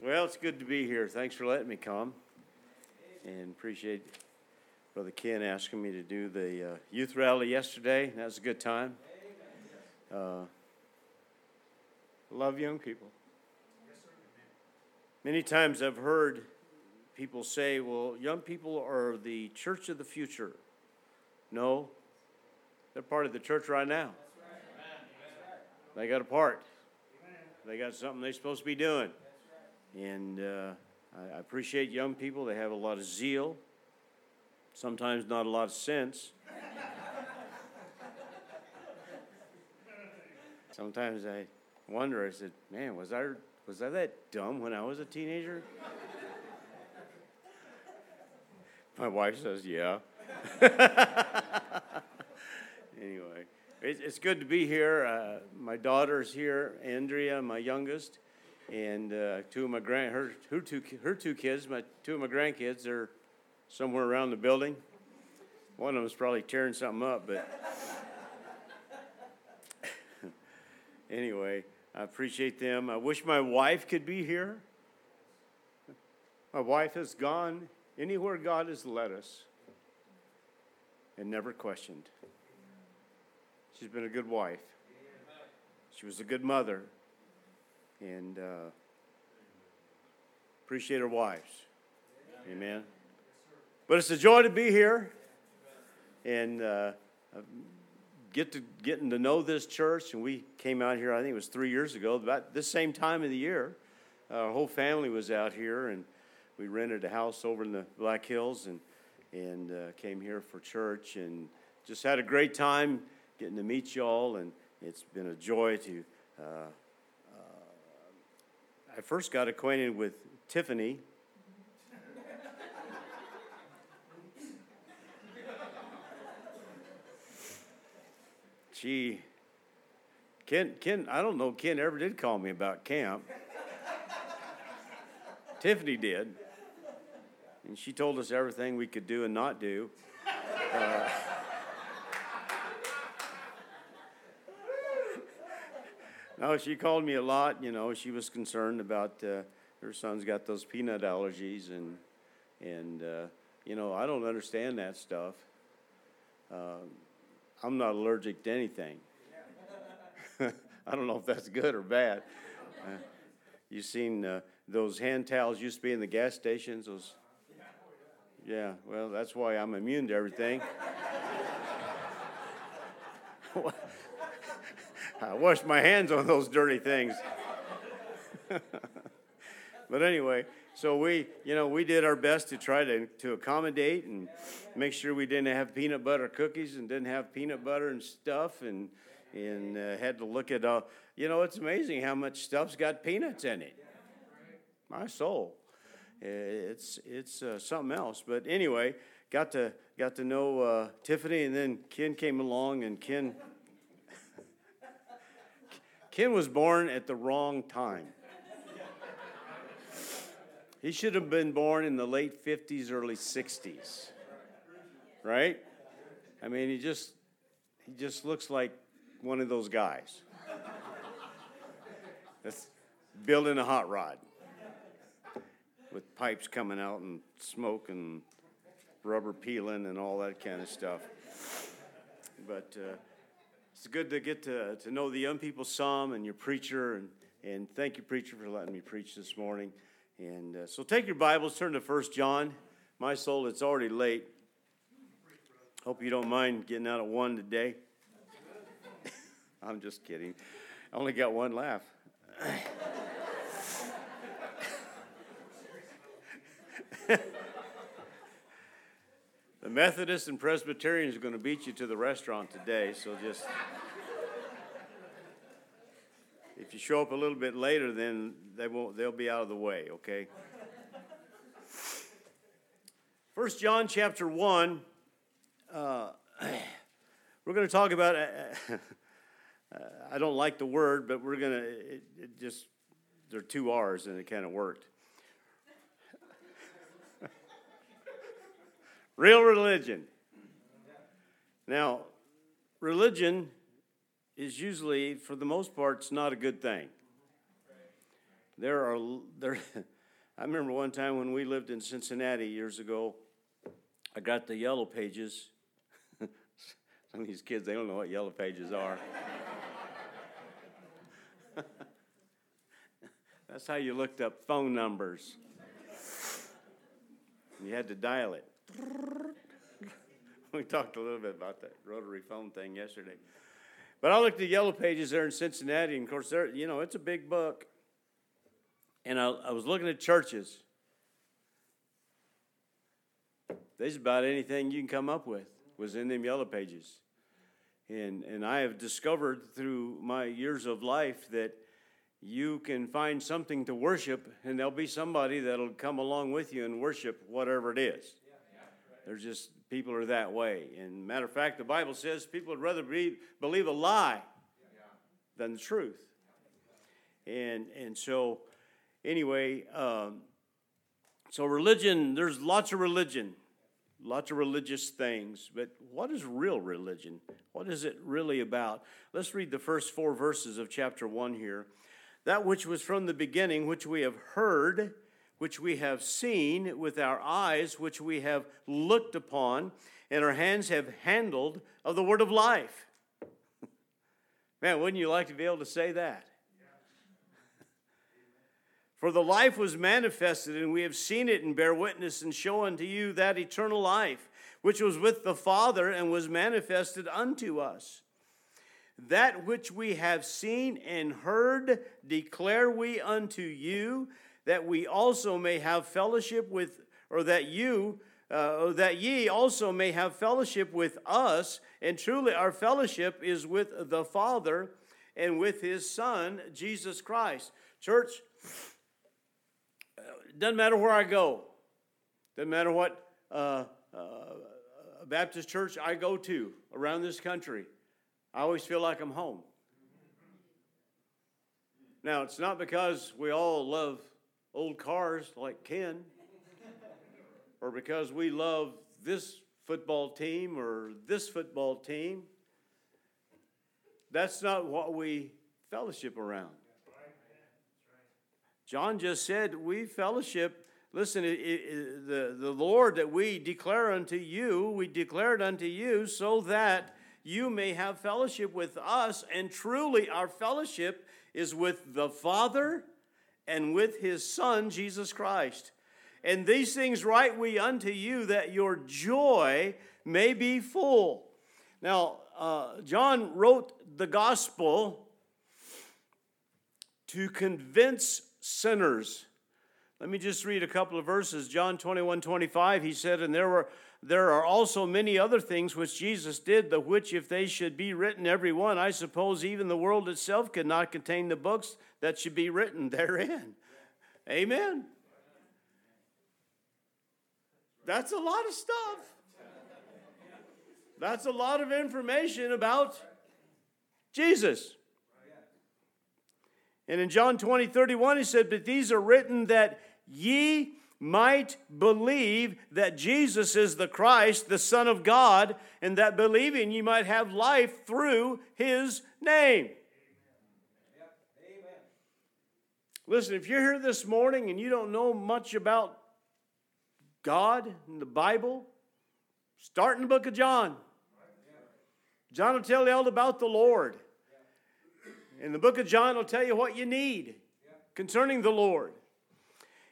Well, it's good to be here. Thanks for letting me come. And appreciate Brother Ken asking me to do the uh, youth rally yesterday. That was a good time. Uh, love young people. Many times I've heard people say, well, young people are the church of the future. No, they're part of the church right now. They got a part, they got something they're supposed to be doing. And uh, I appreciate young people. They have a lot of zeal, sometimes not a lot of sense. sometimes I wonder, I said, man, was I, was I that dumb when I was a teenager? My wife says, yeah. anyway, it's good to be here. Uh, my daughter's here, Andrea, my youngest and uh, two of my grand her, her two her two kids, my two of my grandkids, are somewhere around the building. One of them is probably tearing something up, but anyway, I appreciate them. I wish my wife could be here. My wife has gone anywhere God has led us and never questioned. She's been a good wife. She was a good mother and uh, appreciate our wives. Amen. But it's a joy to be here and uh, get to getting to know this church. And we came out here, I think it was three years ago, about this same time of the year. Our whole family was out here, and we rented a house over in the Black Hills and and uh, came here for church and just had a great time getting to meet y'all. And it's been a joy to uh, I first got acquainted with Tiffany. She, Ken, Ken, I don't know, Ken ever did call me about camp. Tiffany did. And she told us everything we could do and not do. Uh, No, she called me a lot. You know, she was concerned about uh, her son's got those peanut allergies, and and uh, you know, I don't understand that stuff. Uh, I'm not allergic to anything. I don't know if that's good or bad. Uh, you seen uh, those hand towels used to be in the gas stations? Those. Yeah, well, that's why I'm immune to everything. I washed my hands on those dirty things. but anyway, so we, you know, we did our best to try to, to accommodate and make sure we didn't have peanut butter cookies and didn't have peanut butter and stuff and and uh, had to look at, uh, you know, it's amazing how much stuff's got peanuts in it. My soul, it's it's uh, something else. But anyway, got to got to know uh, Tiffany, and then Ken came along, and Ken Ken was born at the wrong time. He should have been born in the late 50s, early 60s. Right? I mean, he just he just looks like one of those guys. That's building a hot rod with pipes coming out and smoke and rubber peeling and all that kind of stuff. But uh, it's good to get to, to know the young people some and your preacher. And, and thank you, preacher, for letting me preach this morning. And uh, so take your Bibles, turn to First John. My soul, it's already late. Hope you don't mind getting out of 1 today. I'm just kidding. I only got one laugh. The Methodists and Presbyterians are going to beat you to the restaurant today, so just. if you show up a little bit later, then they won't, they'll be out of the way, okay? First John chapter 1, uh, we're going to talk about, uh, I don't like the word, but we're going to, it, it just, there are two R's and it kind of worked. Real religion. Now, religion is usually, for the most part, it's not a good thing. there are there. I remember one time when we lived in Cincinnati years ago. I got the yellow pages. Some of these kids, they don't know what yellow pages are. That's how you looked up phone numbers. You had to dial it. we talked a little bit about that rotary phone thing yesterday. But I looked at the Yellow Pages there in Cincinnati, and of course, you know, it's a big book. And I, I was looking at churches. There's about anything you can come up with was in them Yellow Pages. And, and I have discovered through my years of life that you can find something to worship, and there'll be somebody that'll come along with you and worship whatever it is. There's just people are that way. And matter of fact, the Bible says people would rather be, believe a lie than the truth. And and so, anyway, um, so religion. There's lots of religion, lots of religious things. But what is real religion? What is it really about? Let's read the first four verses of chapter one here. That which was from the beginning, which we have heard which we have seen with our eyes, which we have looked upon, and our hands have handled of the word of life. Man, wouldn't you like to be able to say that? For the life was manifested, and we have seen it and bear witness and show unto you that eternal life, which was with the Father and was manifested unto us. That which we have seen and heard declare we unto you that we also may have fellowship with, or that you, uh, that ye also may have fellowship with us. And truly, our fellowship is with the Father and with His Son, Jesus Christ. Church, uh, doesn't matter where I go, doesn't matter what uh, uh, Baptist church I go to around this country, I always feel like I'm home. Now, it's not because we all love old cars like Ken, or because we love this football team or this football team. That's not what we fellowship around. John just said, We fellowship. Listen, it, it, the, the Lord that we declare unto you, we declare it unto you so that you may have fellowship with us. And truly, our fellowship is with the Father and with his Son, Jesus Christ. And these things write we unto you that your joy may be full. Now, uh, John wrote the gospel to convince sinners. Let me just read a couple of verses. John 21 25, he said, And there were there are also many other things which Jesus did, the which, if they should be written every one, I suppose even the world itself could not contain the books that should be written therein. Amen. That's a lot of stuff. That's a lot of information about Jesus. And in John 20, 31, he said, But these are written that ye might believe that Jesus is the Christ, the Son of God, and that believing you might have life through his name. Listen, if you're here this morning and you don't know much about God and the Bible, start in the book of John. John will tell you all about the Lord. And the book of John will tell you what you need concerning the Lord.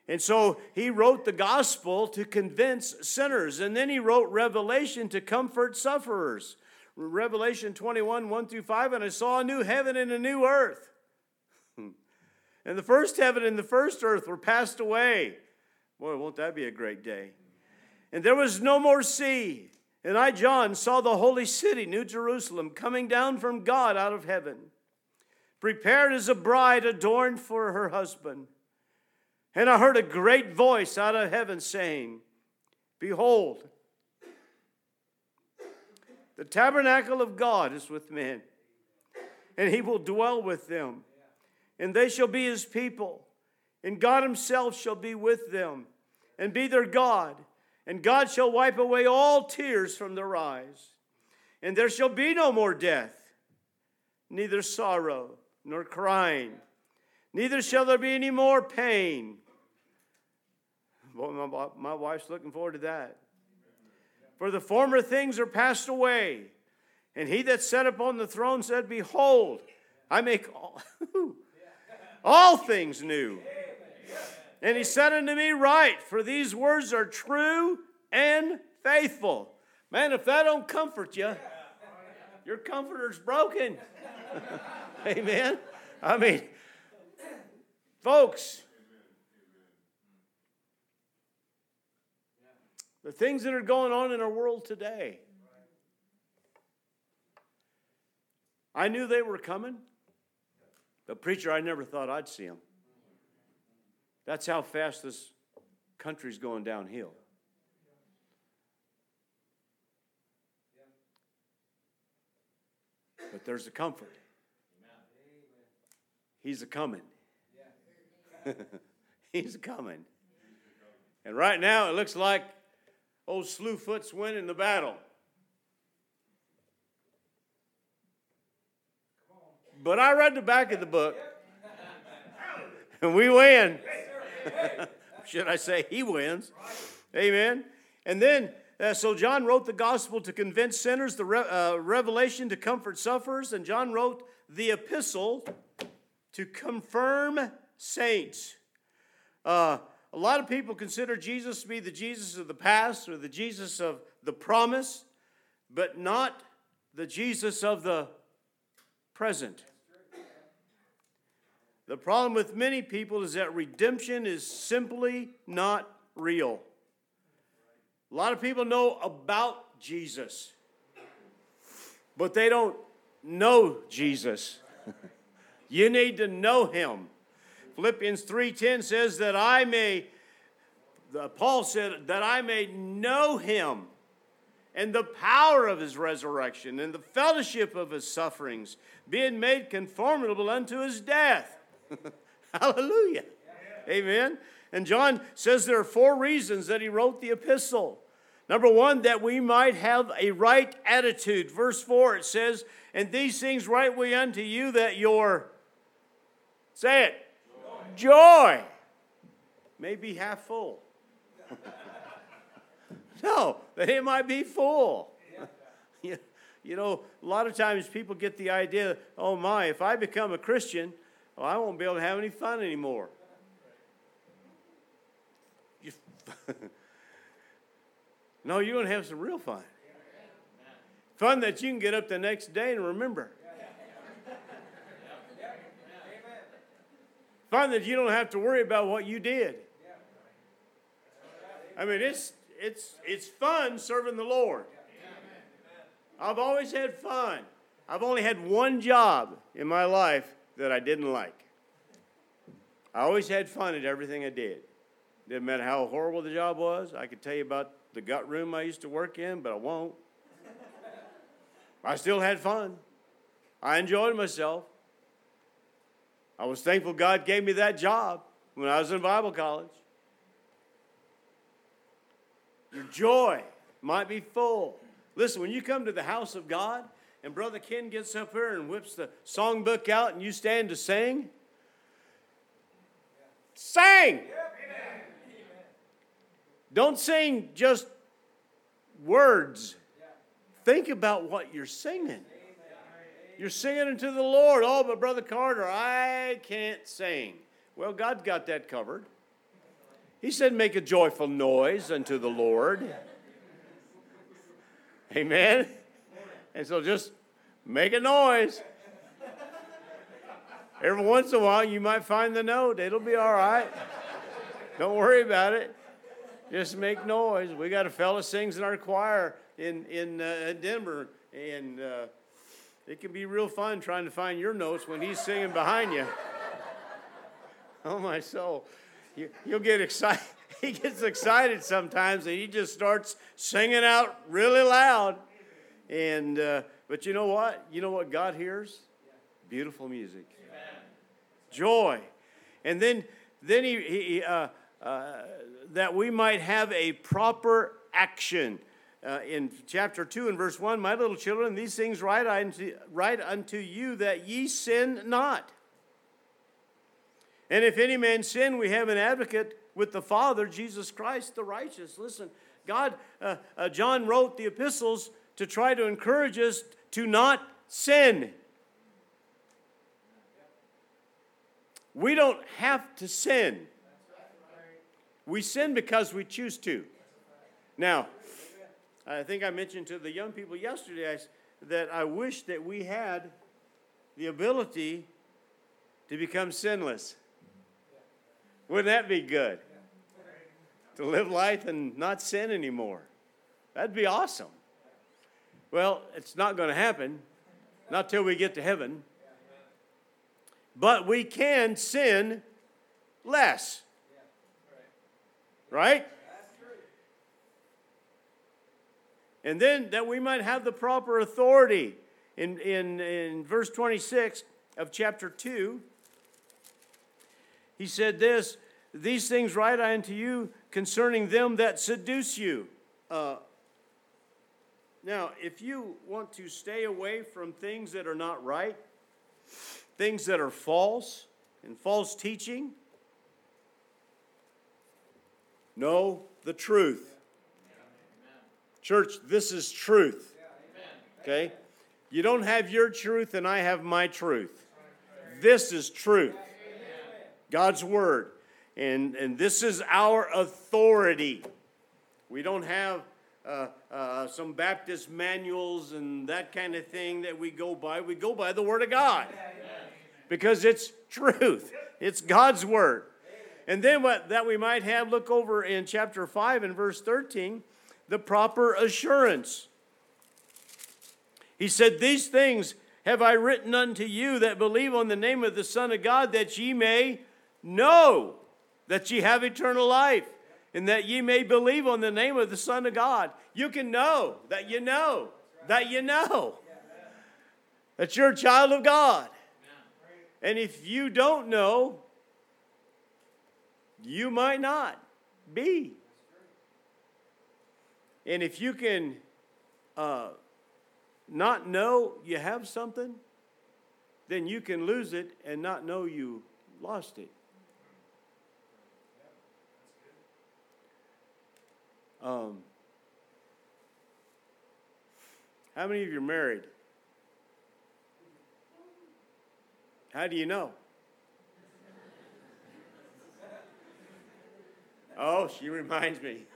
And so he wrote the gospel to convince sinners. And then he wrote Revelation to comfort sufferers. Revelation 21, 1 through 5. And I saw a new heaven and a new earth. and the first heaven and the first earth were passed away. Boy, won't that be a great day? And there was no more sea. And I, John, saw the holy city, New Jerusalem, coming down from God out of heaven, prepared as a bride adorned for her husband. And I heard a great voice out of heaven saying, Behold, the tabernacle of God is with men, and he will dwell with them, and they shall be his people, and God himself shall be with them, and be their God, and God shall wipe away all tears from their eyes, and there shall be no more death, neither sorrow nor crying neither shall there be any more pain. My, my wife's looking forward to that. For the former things are passed away. And he that sat upon the throne said, Behold, I make all, all things new. And he said unto me, Write, for these words are true and faithful. Man, if that don't comfort you, your comforter's broken. Amen. I mean, folks, the things that are going on in our world today, I knew they were coming, but preacher, I never thought I'd see them. That's how fast this country's going downhill. But there's a comfort. He's a coming. He's coming. And right now it looks like old Slewfoot's winning the battle. But I read the back of the book, and we win. Should I say he wins? Amen. And then, uh, so John wrote the gospel to convince sinners, the re- uh, revelation to comfort sufferers, and John wrote the epistle to confirm saints. Uh, a lot of people consider Jesus to be the Jesus of the past or the Jesus of the promise, but not the Jesus of the present. The problem with many people is that redemption is simply not real. A lot of people know about Jesus, but they don't know Jesus. you need to know him. Philippians 3:10 says that I may Paul said that I may know him and the power of his resurrection and the fellowship of his sufferings, being made conformable unto his death Hallelujah. Amen. And John says there are four reasons that he wrote the epistle. Number one, that we might have a right attitude. Verse 4, it says, And these things write we unto you that your, say it, joy, joy may be half full. no, that it might be full. you, you know, a lot of times people get the idea, oh my, if I become a Christian, well, I won't be able to have any fun anymore. no, you're going to have some real fun. Fun that you can get up the next day and remember. Fun that you don't have to worry about what you did. I mean, it's, it's, it's fun serving the Lord. I've always had fun. I've only had one job in my life, that I didn't like. I always had fun at everything I did. Didn't matter how horrible the job was. I could tell you about the gut room I used to work in, but I won't. I still had fun. I enjoyed myself. I was thankful God gave me that job when I was in Bible college. Your joy might be full. Listen, when you come to the house of God, and Brother Ken gets up here and whips the songbook out and you stand to sing, sing. Don't sing just words. Think about what you're singing. You're singing unto the Lord. Oh, but Brother Carter, I can't sing. Well, God's got that covered. He said, Make a joyful noise unto the Lord. Amen. And so just make a noise. Every once in a while, you might find the note. It'll be all right. Don't worry about it. Just make noise. We got a fella sings in our choir in in uh, Denver, and uh, it can be real fun trying to find your notes when he's singing behind you. Oh my soul, you, you'll get excited. He gets excited sometimes, and he just starts singing out really loud. And uh, but you know what? You know what God hears? Beautiful music, joy, and then then he, he uh, uh, that we might have a proper action. Uh, in chapter 2 and verse 1 my little children these things write unto, write unto you that ye sin not And if any man sin, we have an advocate with the Father, Jesus Christ the righteous. Listen, God, uh, uh, John wrote the epistles to try to encourage us to not sin. We don't have to sin. We sin because we choose to. Now, I think I mentioned to the young people yesterday that I wish that we had the ability to become sinless. Wouldn't that be good? To live life and not sin anymore. That'd be awesome. Well, it's not going to happen, not till we get to heaven. But we can sin less. Right? And then that we might have the proper authority. In, in, in verse 26 of chapter 2, he said this These things write I unto you concerning them that seduce you. Uh, now, if you want to stay away from things that are not right, things that are false and false teaching, know the truth. Church, this is truth. Okay? You don't have your truth, and I have my truth. This is truth. God's Word. And, and this is our authority. We don't have uh, uh, some Baptist manuals and that kind of thing that we go by. We go by the Word of God because it's truth, it's God's Word. And then what that we might have, look over in chapter 5 and verse 13, the proper assurance. He said, These things have I written unto you that believe on the name of the Son of God, that ye may know that ye have eternal life, and that ye may believe on the name of the Son of God. You can know that you know that you know that you're a child of God. And if you don't know, you might not be. And if you can uh, not know you have something, then you can lose it and not know you lost it. Um, how many of you are married? How do you know? Oh, she reminds me.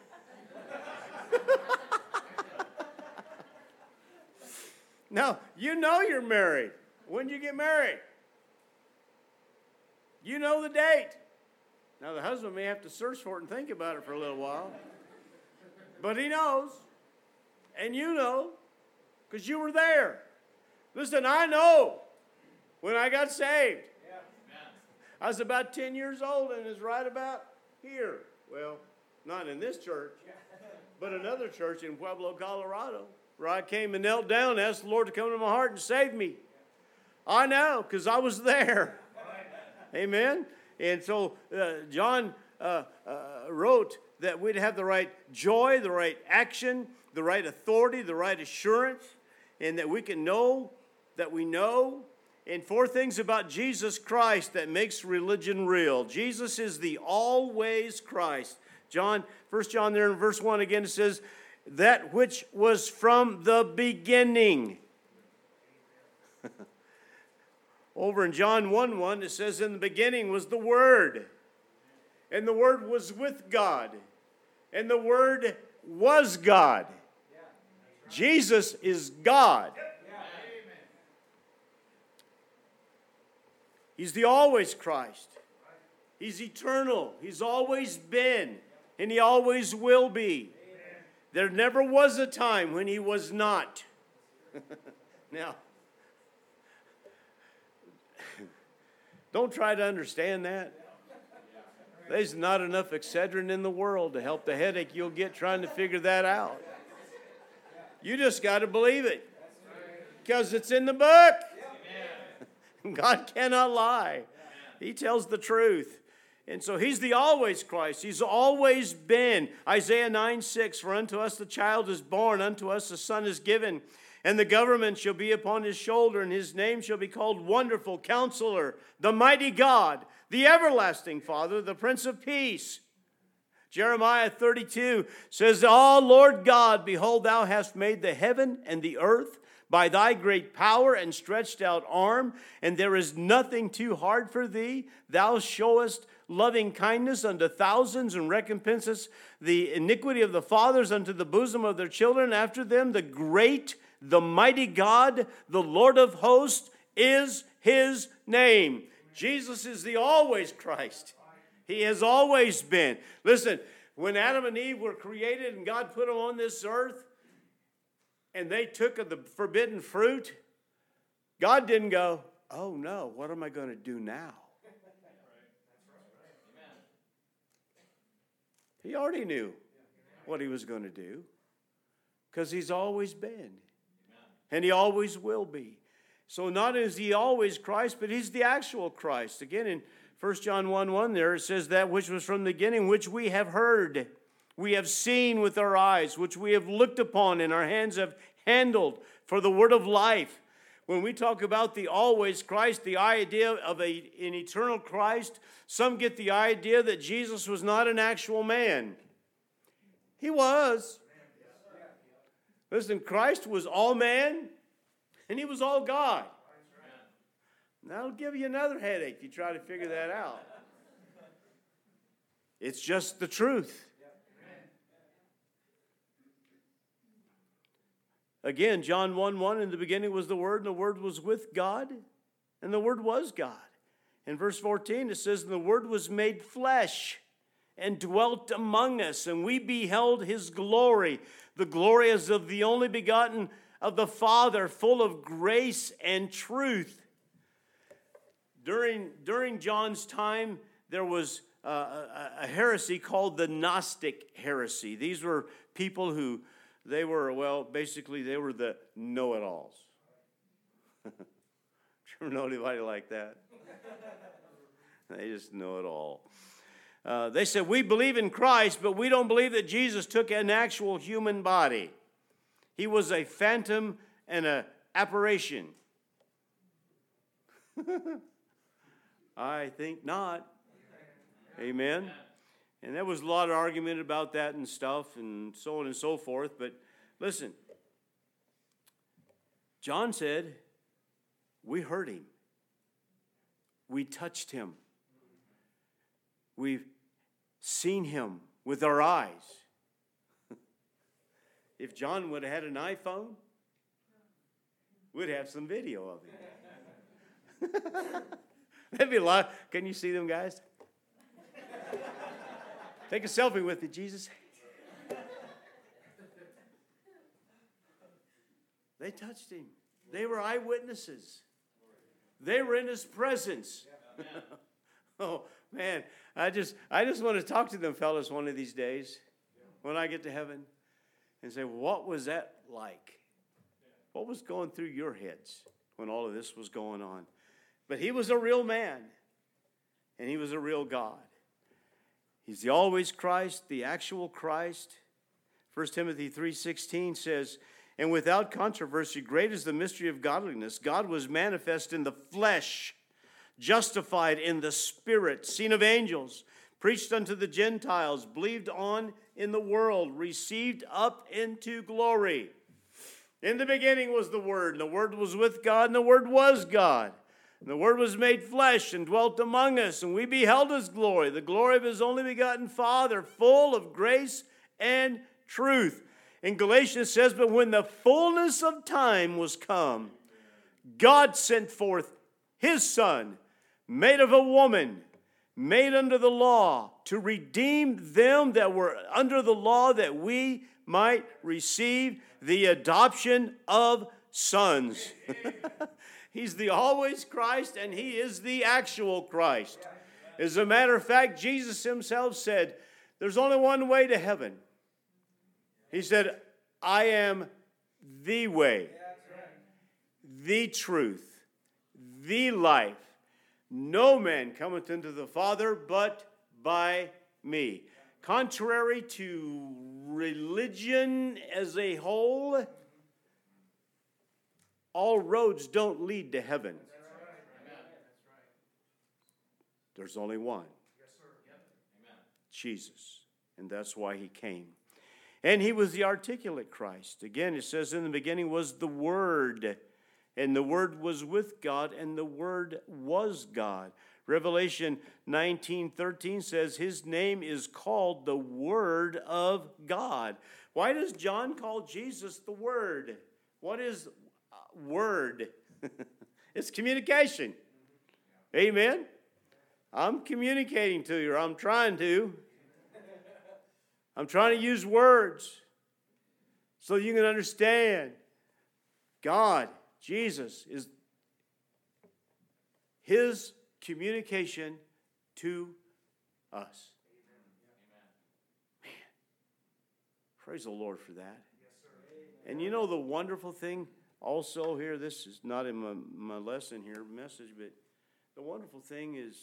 No, you know you're married. When did you get married? You know the date. Now, the husband may have to search for it and think about it for a little while. But he knows. And you know, because you were there. Listen, I know when I got saved. I was about 10 years old and is right about here. Well, not in this church, but another church in Pueblo, Colorado, where I came and knelt down and asked the Lord to come into my heart and save me. I know, because I was there. Amen. And so uh, John uh, uh, wrote that we'd have the right joy, the right action, the right authority, the right assurance, and that we can know that we know. And four things about Jesus Christ that makes religion real. Jesus is the always Christ. John, First John there in verse 1 again, it says, that which was from the beginning. Over in John 1 1, it says, In the beginning was the Word, and the Word was with God, and the Word was God. Jesus is God. He's the always Christ. He's eternal. He's always been, and He always will be. There never was a time when He was not. now, don't try to understand that. There's not enough Excedrin in the world to help the headache you'll get trying to figure that out. You just got to believe it because it's in the book. God cannot lie, He tells the truth. And so he's the always Christ. He's always been. Isaiah 9 6 For unto us the child is born, unto us the son is given, and the government shall be upon his shoulder, and his name shall be called Wonderful Counselor, the Mighty God the everlasting Father, the Prince of Peace. Jeremiah 32 says, Ah, Lord God, behold, thou hast made the heaven and the earth by thy great power and stretched out arm, and there is nothing too hard for thee. Thou showest loving kindness unto thousands and recompenses the iniquity of the fathers unto the bosom of their children after them. The great, the mighty God, the Lord of hosts, is his name. Jesus is the always Christ. He has always been. Listen, when Adam and Eve were created and God put them on this earth and they took of the forbidden fruit, God didn't go, Oh no, what am I going to do now? He already knew what he was going to do because he's always been and he always will be. So not is he always Christ, but he's the actual Christ. Again, in 1 John 1 1, there it says that which was from the beginning, which we have heard, we have seen with our eyes, which we have looked upon, and our hands have handled for the word of life. When we talk about the always Christ, the idea of a, an eternal Christ, some get the idea that Jesus was not an actual man. He was. Listen, Christ was all man and he was all God. That'll give you another headache. If you try to figure that out. It's just the truth. Again, John 1 1 in the beginning was the Word, and the Word was with God, and the Word was God. In verse 14, it says, And the Word was made flesh and dwelt among us, and we beheld his glory. The glory as of the only begotten of the Father, full of grace and truth. During, during John's time, there was uh, a, a heresy called the Gnostic heresy. These were people who, they were, well, basically, they were the know it alls. Do you know anybody like that? they just know it all. Uh, they said, We believe in Christ, but we don't believe that Jesus took an actual human body. He was a phantom and an apparition. I think not. Amen. And there was a lot of argument about that and stuff and so on and so forth. But listen, John said, We heard him, we touched him, we've seen him with our eyes. If John would have had an iPhone, we'd have some video of him. That'd be a lot. Can you see them guys? Take a selfie with me, Jesus. They touched him. They were eyewitnesses. They were in his presence. oh man, I just I just want to talk to them fellas one of these days when I get to heaven and say, What was that like? What was going through your heads when all of this was going on? But he was a real man, and he was a real God. He's the always Christ, the actual Christ. 1 Timothy 3:16 says, "And without controversy, great is the mystery of godliness. God was manifest in the flesh, justified in the spirit, seen of angels, preached unto the Gentiles, believed on in the world, received up into glory. In the beginning was the Word, and the Word was with God, and the Word was God. And the Word was made flesh and dwelt among us, and we beheld His glory, the glory of His only begotten Father, full of grace and truth. In Galatians says, But when the fullness of time was come, God sent forth His Son, made of a woman made under the law to redeem them that were under the law that we might receive the adoption of sons. He's the always Christ and he is the actual Christ. As a matter of fact, Jesus himself said, There's only one way to heaven. He said, I am the way, the truth, the life. No man cometh into the Father but by me. Contrary to religion as a whole, all roads don't lead to heaven. There's only one. Jesus. And that's why he came. And he was the articulate Christ. Again, it says in the beginning was the Word, and the Word was with God, and the Word was God. Revelation 19 13 says, His name is called the Word of God. Why does John call Jesus the Word? What is Word? it's communication. Amen? I'm communicating to you, or I'm trying to. I'm trying to use words so you can understand. God, Jesus, is His communication to us. Man, praise the Lord for that. And you know the wonderful thing also here, this is not in my, my lesson here, message, but the wonderful thing is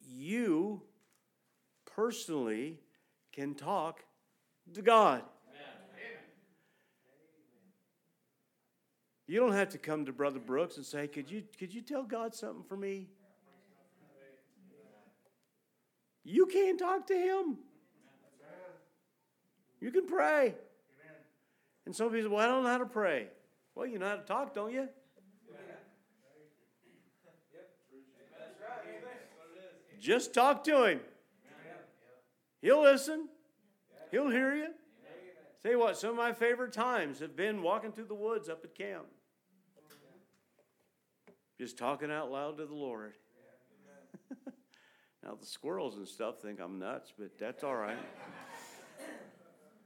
you personally can talk to God. You don't have to come to Brother Brooks and say, Could you, could you tell God something for me? You can talk to Him. You can pray. And some people say, Well, I don't know how to pray. Well, you know how to talk, don't you? Just talk to Him. He'll listen. He'll hear you. Say what? Some of my favorite times have been walking through the woods up at camp. Just talking out loud to the Lord. now, the squirrels and stuff think I'm nuts, but that's all right.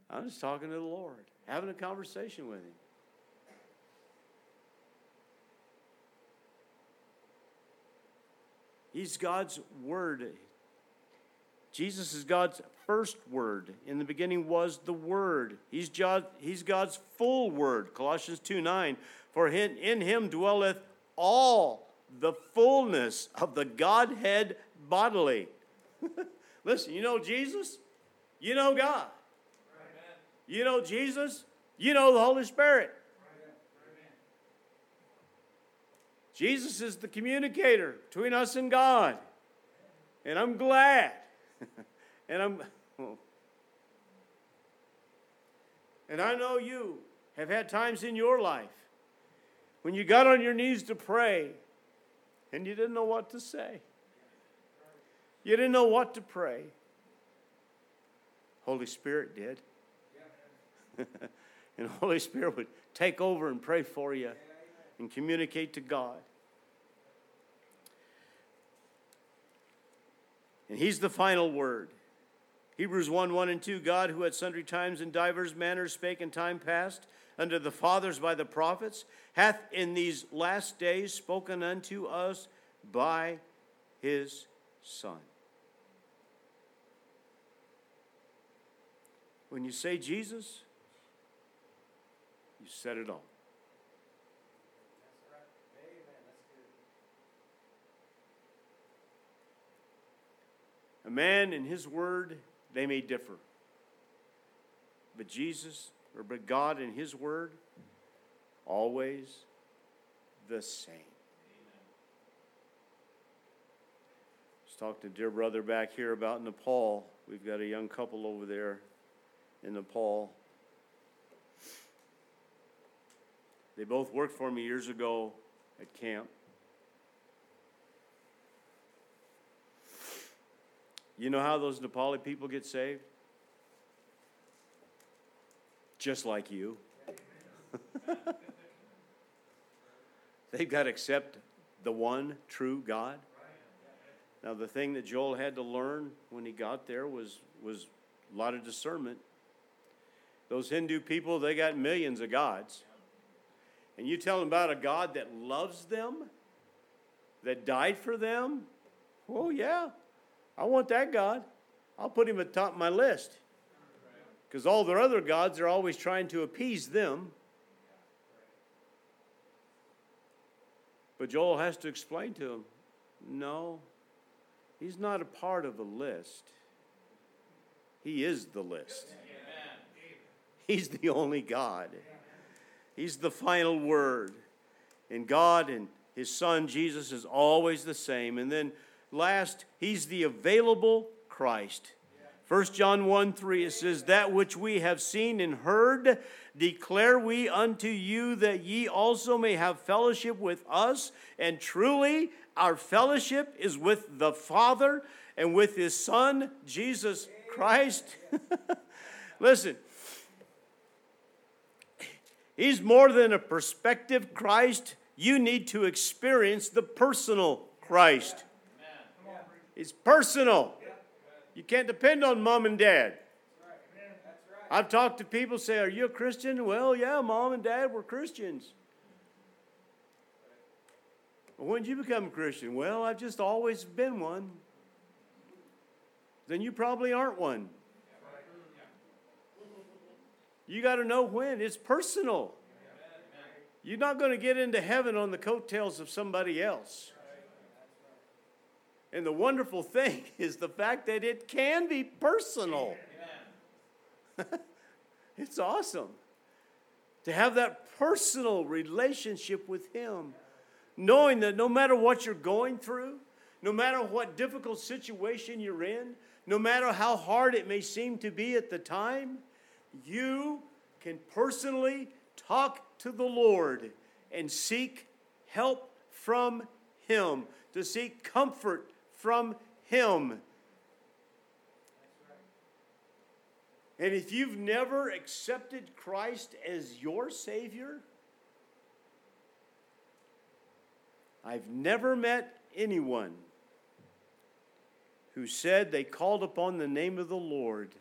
I'm just talking to the Lord, having a conversation with Him. He's God's Word. Jesus is God's first word. In the beginning was the Word. He's, he's God's full word. Colossians 2 9. For in him dwelleth all the fullness of the Godhead bodily. Listen, you know Jesus? You know God. You know Jesus? You know the Holy Spirit. Jesus is the communicator between us and God. And I'm glad and I'm, and I know you have had times in your life when you got on your knees to pray and you didn't know what to say. You didn't know what to pray. Holy Spirit did. and the Holy Spirit would take over and pray for you and communicate to God. And He's the final word. Hebrews 1 1 and 2 God, who at sundry times and divers manners spake in time past unto the fathers by the prophets, hath in these last days spoken unto us by his Son. When you say Jesus, you said it all. A man and his word they may differ. But Jesus, or but God and His Word, always the same. Let's talk to dear brother back here about Nepal. We've got a young couple over there in Nepal. They both worked for me years ago at camp. You know how those Nepali people get saved? Just like you. They've got to accept the one true God. Now, the thing that Joel had to learn when he got there was, was a lot of discernment. Those Hindu people, they got millions of gods. And you tell them about a God that loves them, that died for them? Oh, yeah. I want that God. I'll put him at the top of my list. Because all their other gods are always trying to appease them. But Joel has to explain to him no, he's not a part of the list. He is the list. He's the only God. He's the final word. And God and His Son, Jesus, is always the same. And then last, He's the available Christ. 1 John 1 3, it says, That which we have seen and heard, declare we unto you, that ye also may have fellowship with us. And truly, our fellowship is with the Father and with His Son, Jesus Christ. Listen, He's more than a perspective Christ. You need to experience the personal Christ. It's personal. You can't depend on mom and dad. I've talked to people say, Are you a Christian? Well, yeah, mom and dad were Christians. When did you become a Christian? Well, I've just always been one. Then you probably aren't one. You got to know when. It's personal. You're not going to get into heaven on the coattails of somebody else. And the wonderful thing is the fact that it can be personal. it's awesome to have that personal relationship with Him, knowing that no matter what you're going through, no matter what difficult situation you're in, no matter how hard it may seem to be at the time, you can personally talk to the Lord and seek help from Him, to seek comfort from Him. And if you've never accepted Christ as your Savior, I've never met anyone who said they called upon the name of the Lord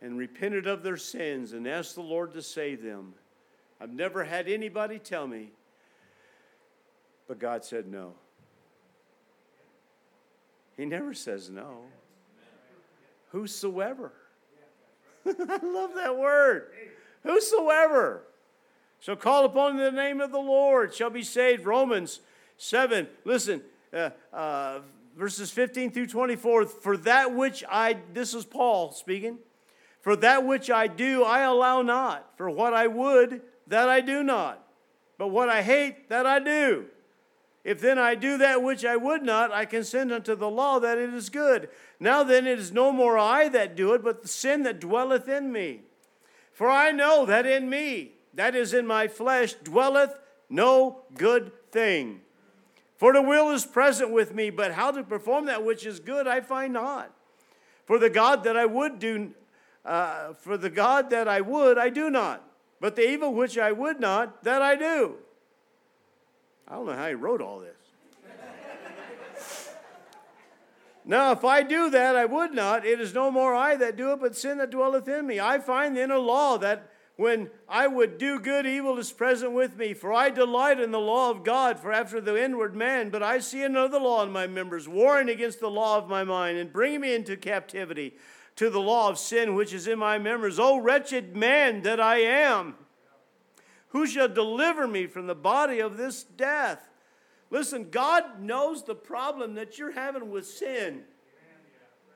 and repented of their sins and asked the Lord to save them. I've never had anybody tell me, but God said no. He never says no. Whosoever. I love that word. Whosoever shall call upon the name of the Lord shall be saved. Romans 7. Listen, uh, uh, verses 15 through 24. For that which I, this is Paul speaking, for that which I do, I allow not. For what I would, that I do not. But what I hate, that I do. If then I do that which I would not, I consent unto the law that it is good. Now then it is no more I that do it, but the sin that dwelleth in me. For I know that in me, that is in my flesh, dwelleth no good thing. For the will is present with me, but how to perform that which is good I find not. For the God that I would do, uh, for the God that I would, I do not. But the evil which I would not, that I do. I don't know how he wrote all this. now, if I do that, I would not. It is no more I that do it, but sin that dwelleth in me. I find then a law that when I would do good, evil is present with me. For I delight in the law of God, for after the inward man, but I see another law in my members, warring against the law of my mind, and bringing me into captivity to the law of sin which is in my members. O wretched man that I am! Who shall deliver me from the body of this death? Listen, God knows the problem that you're having with sin.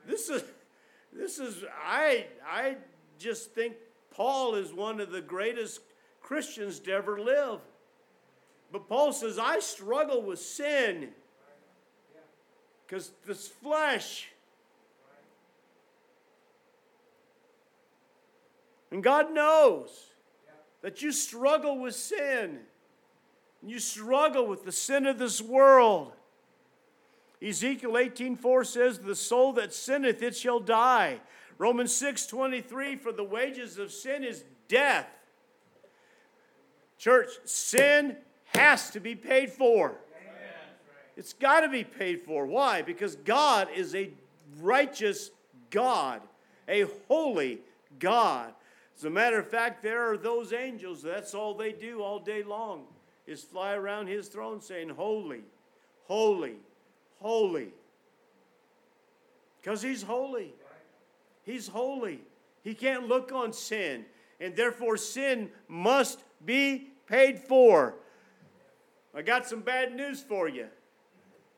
This is, this is, I, I just think Paul is one of the greatest Christians to ever live. But Paul says, I struggle with sin because this flesh. And God knows that you struggle with sin. You struggle with the sin of this world. Ezekiel 18:4 says, "The soul that sinneth, it shall die." Romans 6:23, "For the wages of sin is death." Church, sin has to be paid for. It's got to be paid for. Why? Because God is a righteous God, a holy God. As a matter of fact, there are those angels, that's all they do all day long, is fly around his throne saying, Holy, holy, holy. Because he's holy. He's holy. He can't look on sin. And therefore, sin must be paid for. I got some bad news for you.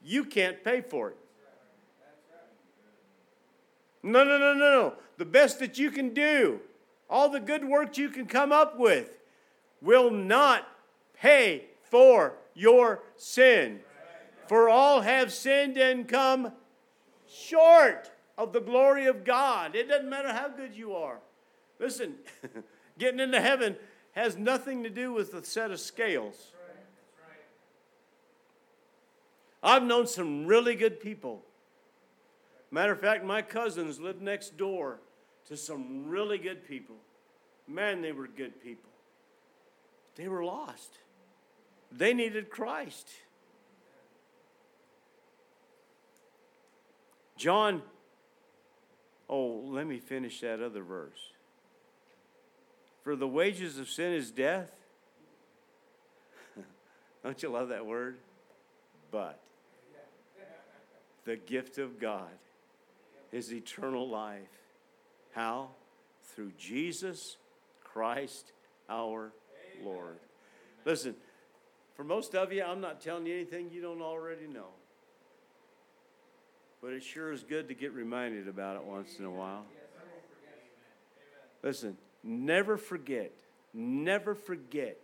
You can't pay for it. No, no, no, no, no. The best that you can do all the good works you can come up with will not pay for your sin. For all have sinned and come short of the glory of God. It doesn't matter how good you are. Listen, getting into heaven has nothing to do with the set of scales. I've known some really good people. Matter of fact, my cousins lived next door to some really good people. Man, they were good people. They were lost. They needed Christ. John, oh, let me finish that other verse. For the wages of sin is death. Don't you love that word? But the gift of God is eternal life. How? Through Jesus Christ our Lord. Listen, for most of you, I'm not telling you anything you don't already know. But it sure is good to get reminded about it once in a while. Listen, never forget, never forget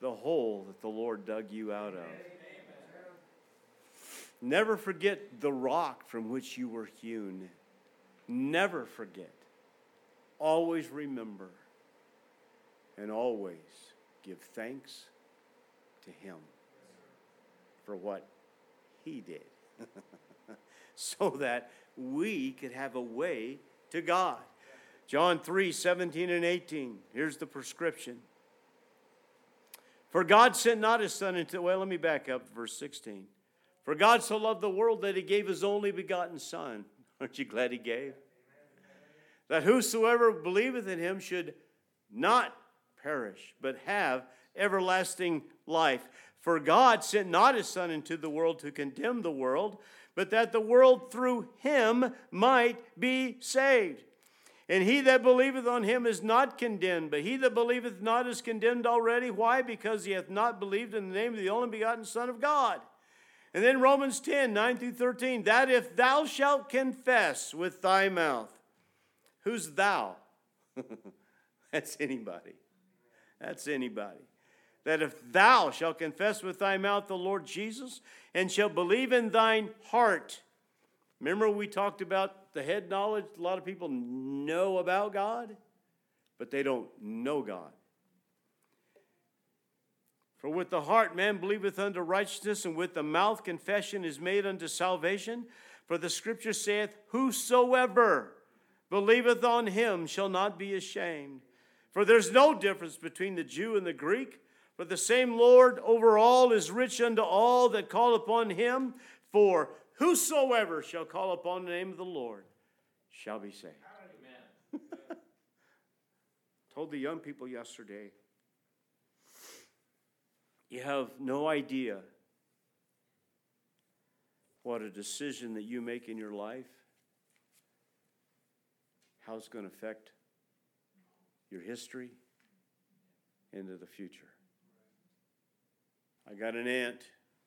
the hole that the Lord dug you out of. Never forget the rock from which you were hewn. Never forget. Always remember and always give thanks to Him for what He did so that we could have a way to God. John 3 17 and 18. Here's the prescription. For God sent not his Son into, well, let me back up verse 16. For God so loved the world that he gave his only begotten Son. Aren't you glad he gave? That whosoever believeth in him should not perish, but have everlasting life. For God sent not his Son into the world to condemn the world, but that the world through him might be saved. And he that believeth on him is not condemned, but he that believeth not is condemned already. Why? Because he hath not believed in the name of the only begotten Son of God. And then Romans 10, 9 through 13, that if thou shalt confess with thy mouth, who's thou? That's anybody. That's anybody. That if thou shalt confess with thy mouth the Lord Jesus and shalt believe in thine heart. Remember, we talked about the head knowledge? A lot of people know about God, but they don't know God. For with the heart man believeth unto righteousness, and with the mouth confession is made unto salvation. For the scripture saith, Whosoever believeth on him shall not be ashamed. For there's no difference between the Jew and the Greek, but the same Lord over all is rich unto all that call upon him. For whosoever shall call upon the name of the Lord shall be saved. Told the young people yesterday you have no idea what a decision that you make in your life, how it's going to affect your history into the future. I got an aunt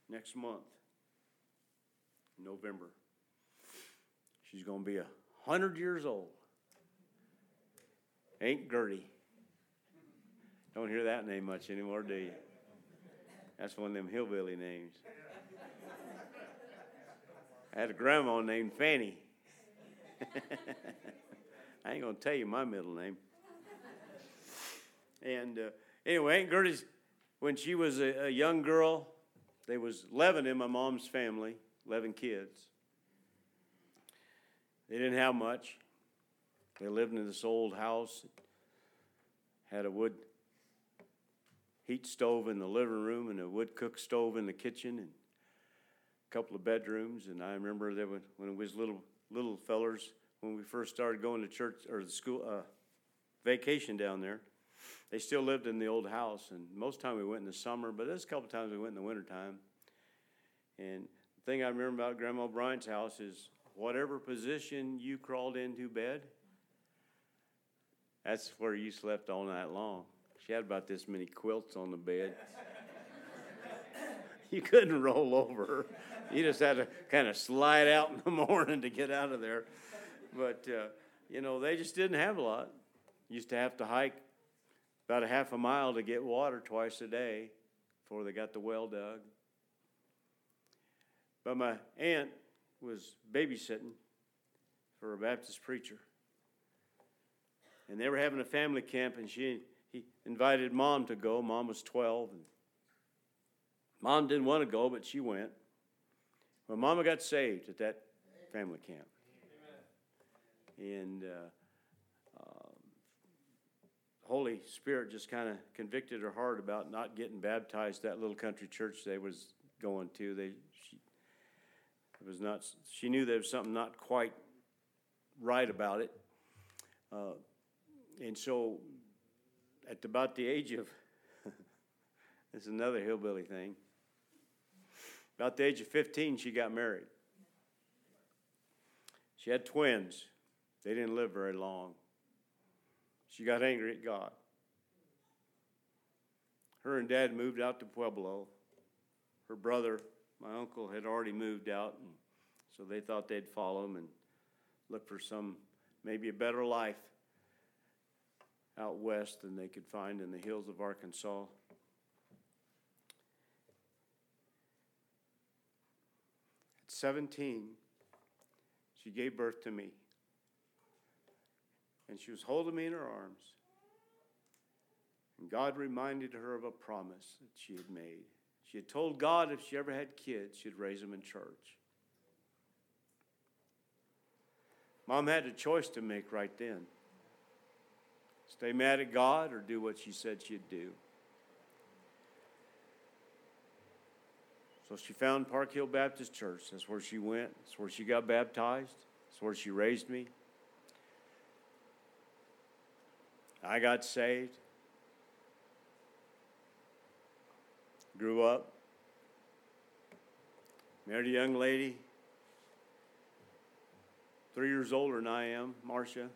next month, November. She's going to be a hundred years old. Ain't Gertie. Don't hear that name much anymore, do you? That's one of them hillbilly names. I had a grandma named Fanny. I ain't to tell you my middle name. And uh, anyway, Aunt Gertie's, when she was a, a young girl, there was 11 in my mom's family, 11 kids. They didn't have much. They lived in this old house, had a wood heat stove in the living room and a wood cook stove in the kitchen and a couple of bedrooms. And I remember that when, when it was little little fellers when we first started going to church or the school uh, vacation down there. They still lived in the old house, and most time we went in the summer, but there's a couple times we went in the wintertime. And the thing I remember about Grandma Bryant's house is whatever position you crawled into bed, that's where you slept all night long. She had about this many quilts on the bed. you couldn't roll over. You just had to kind of slide out in the morning to get out of there. But, uh, you know, they just didn't have a lot. Used to have to hike about a half a mile to get water twice a day before they got the well dug. But my aunt was babysitting for a Baptist preacher. And they were having a family camp, and she he invited mom to go. Mom was 12. And mom didn't want to go, but she went. Well, mama got saved at that family camp. And uh, um, Holy Spirit just kind of convicted her heart about not getting baptized that little country church they was going to. They she it was not. She knew there was something not quite right about it. Uh, and so, at about the age of this is another hillbilly thing. About the age of 15, she got married. She had twins. They didn't live very long. She got angry at God. Her and dad moved out to Pueblo. Her brother, my uncle, had already moved out, and so they thought they'd follow him and look for some, maybe a better life out west than they could find in the hills of Arkansas. At 17, she gave birth to me. And she was holding me in her arms. And God reminded her of a promise that she had made. She had told God if she ever had kids, she'd raise them in church. Mom had a choice to make right then stay mad at God or do what she said she'd do. So she found Park Hill Baptist Church. That's where she went, that's where she got baptized, that's where she raised me. I got saved, grew up, married a young lady, three years older than I am, Marcia.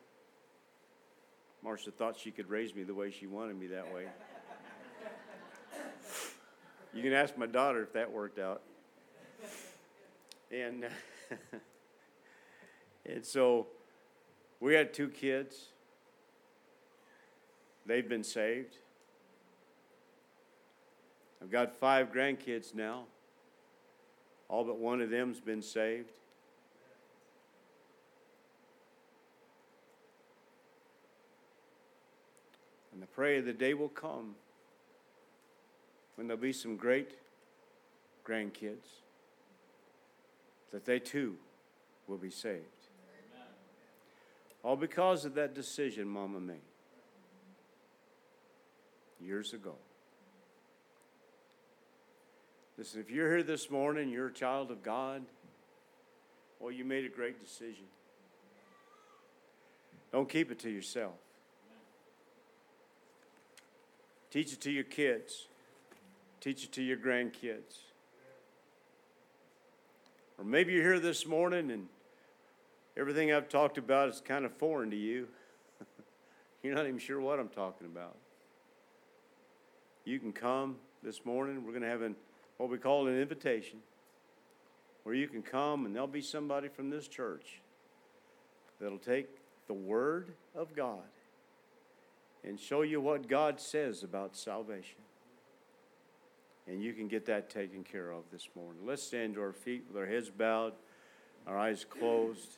Marcia thought she could raise me the way she wanted me that way. you can ask my daughter if that worked out. And, and so we had two kids. They've been saved. I've got five grandkids now. All but one of them's been saved. And I pray the day will come when there'll be some great grandkids that they too will be saved. Amen. All because of that decision Mama made years ago. Listen, if you're here this morning, you're a child of God, well, you made a great decision. Don't keep it to yourself. Teach it to your kids. Teach it to your grandkids. Or maybe you're here this morning and everything I've talked about is kind of foreign to you. you're not even sure what I'm talking about. You can come this morning. We're going to have an, what we call an invitation where you can come and there'll be somebody from this church that'll take the Word of God and show you what God says about salvation. And you can get that taken care of this morning. Let's stand to our feet with our heads bowed, our eyes closed.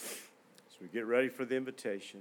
As we get ready for the invitation.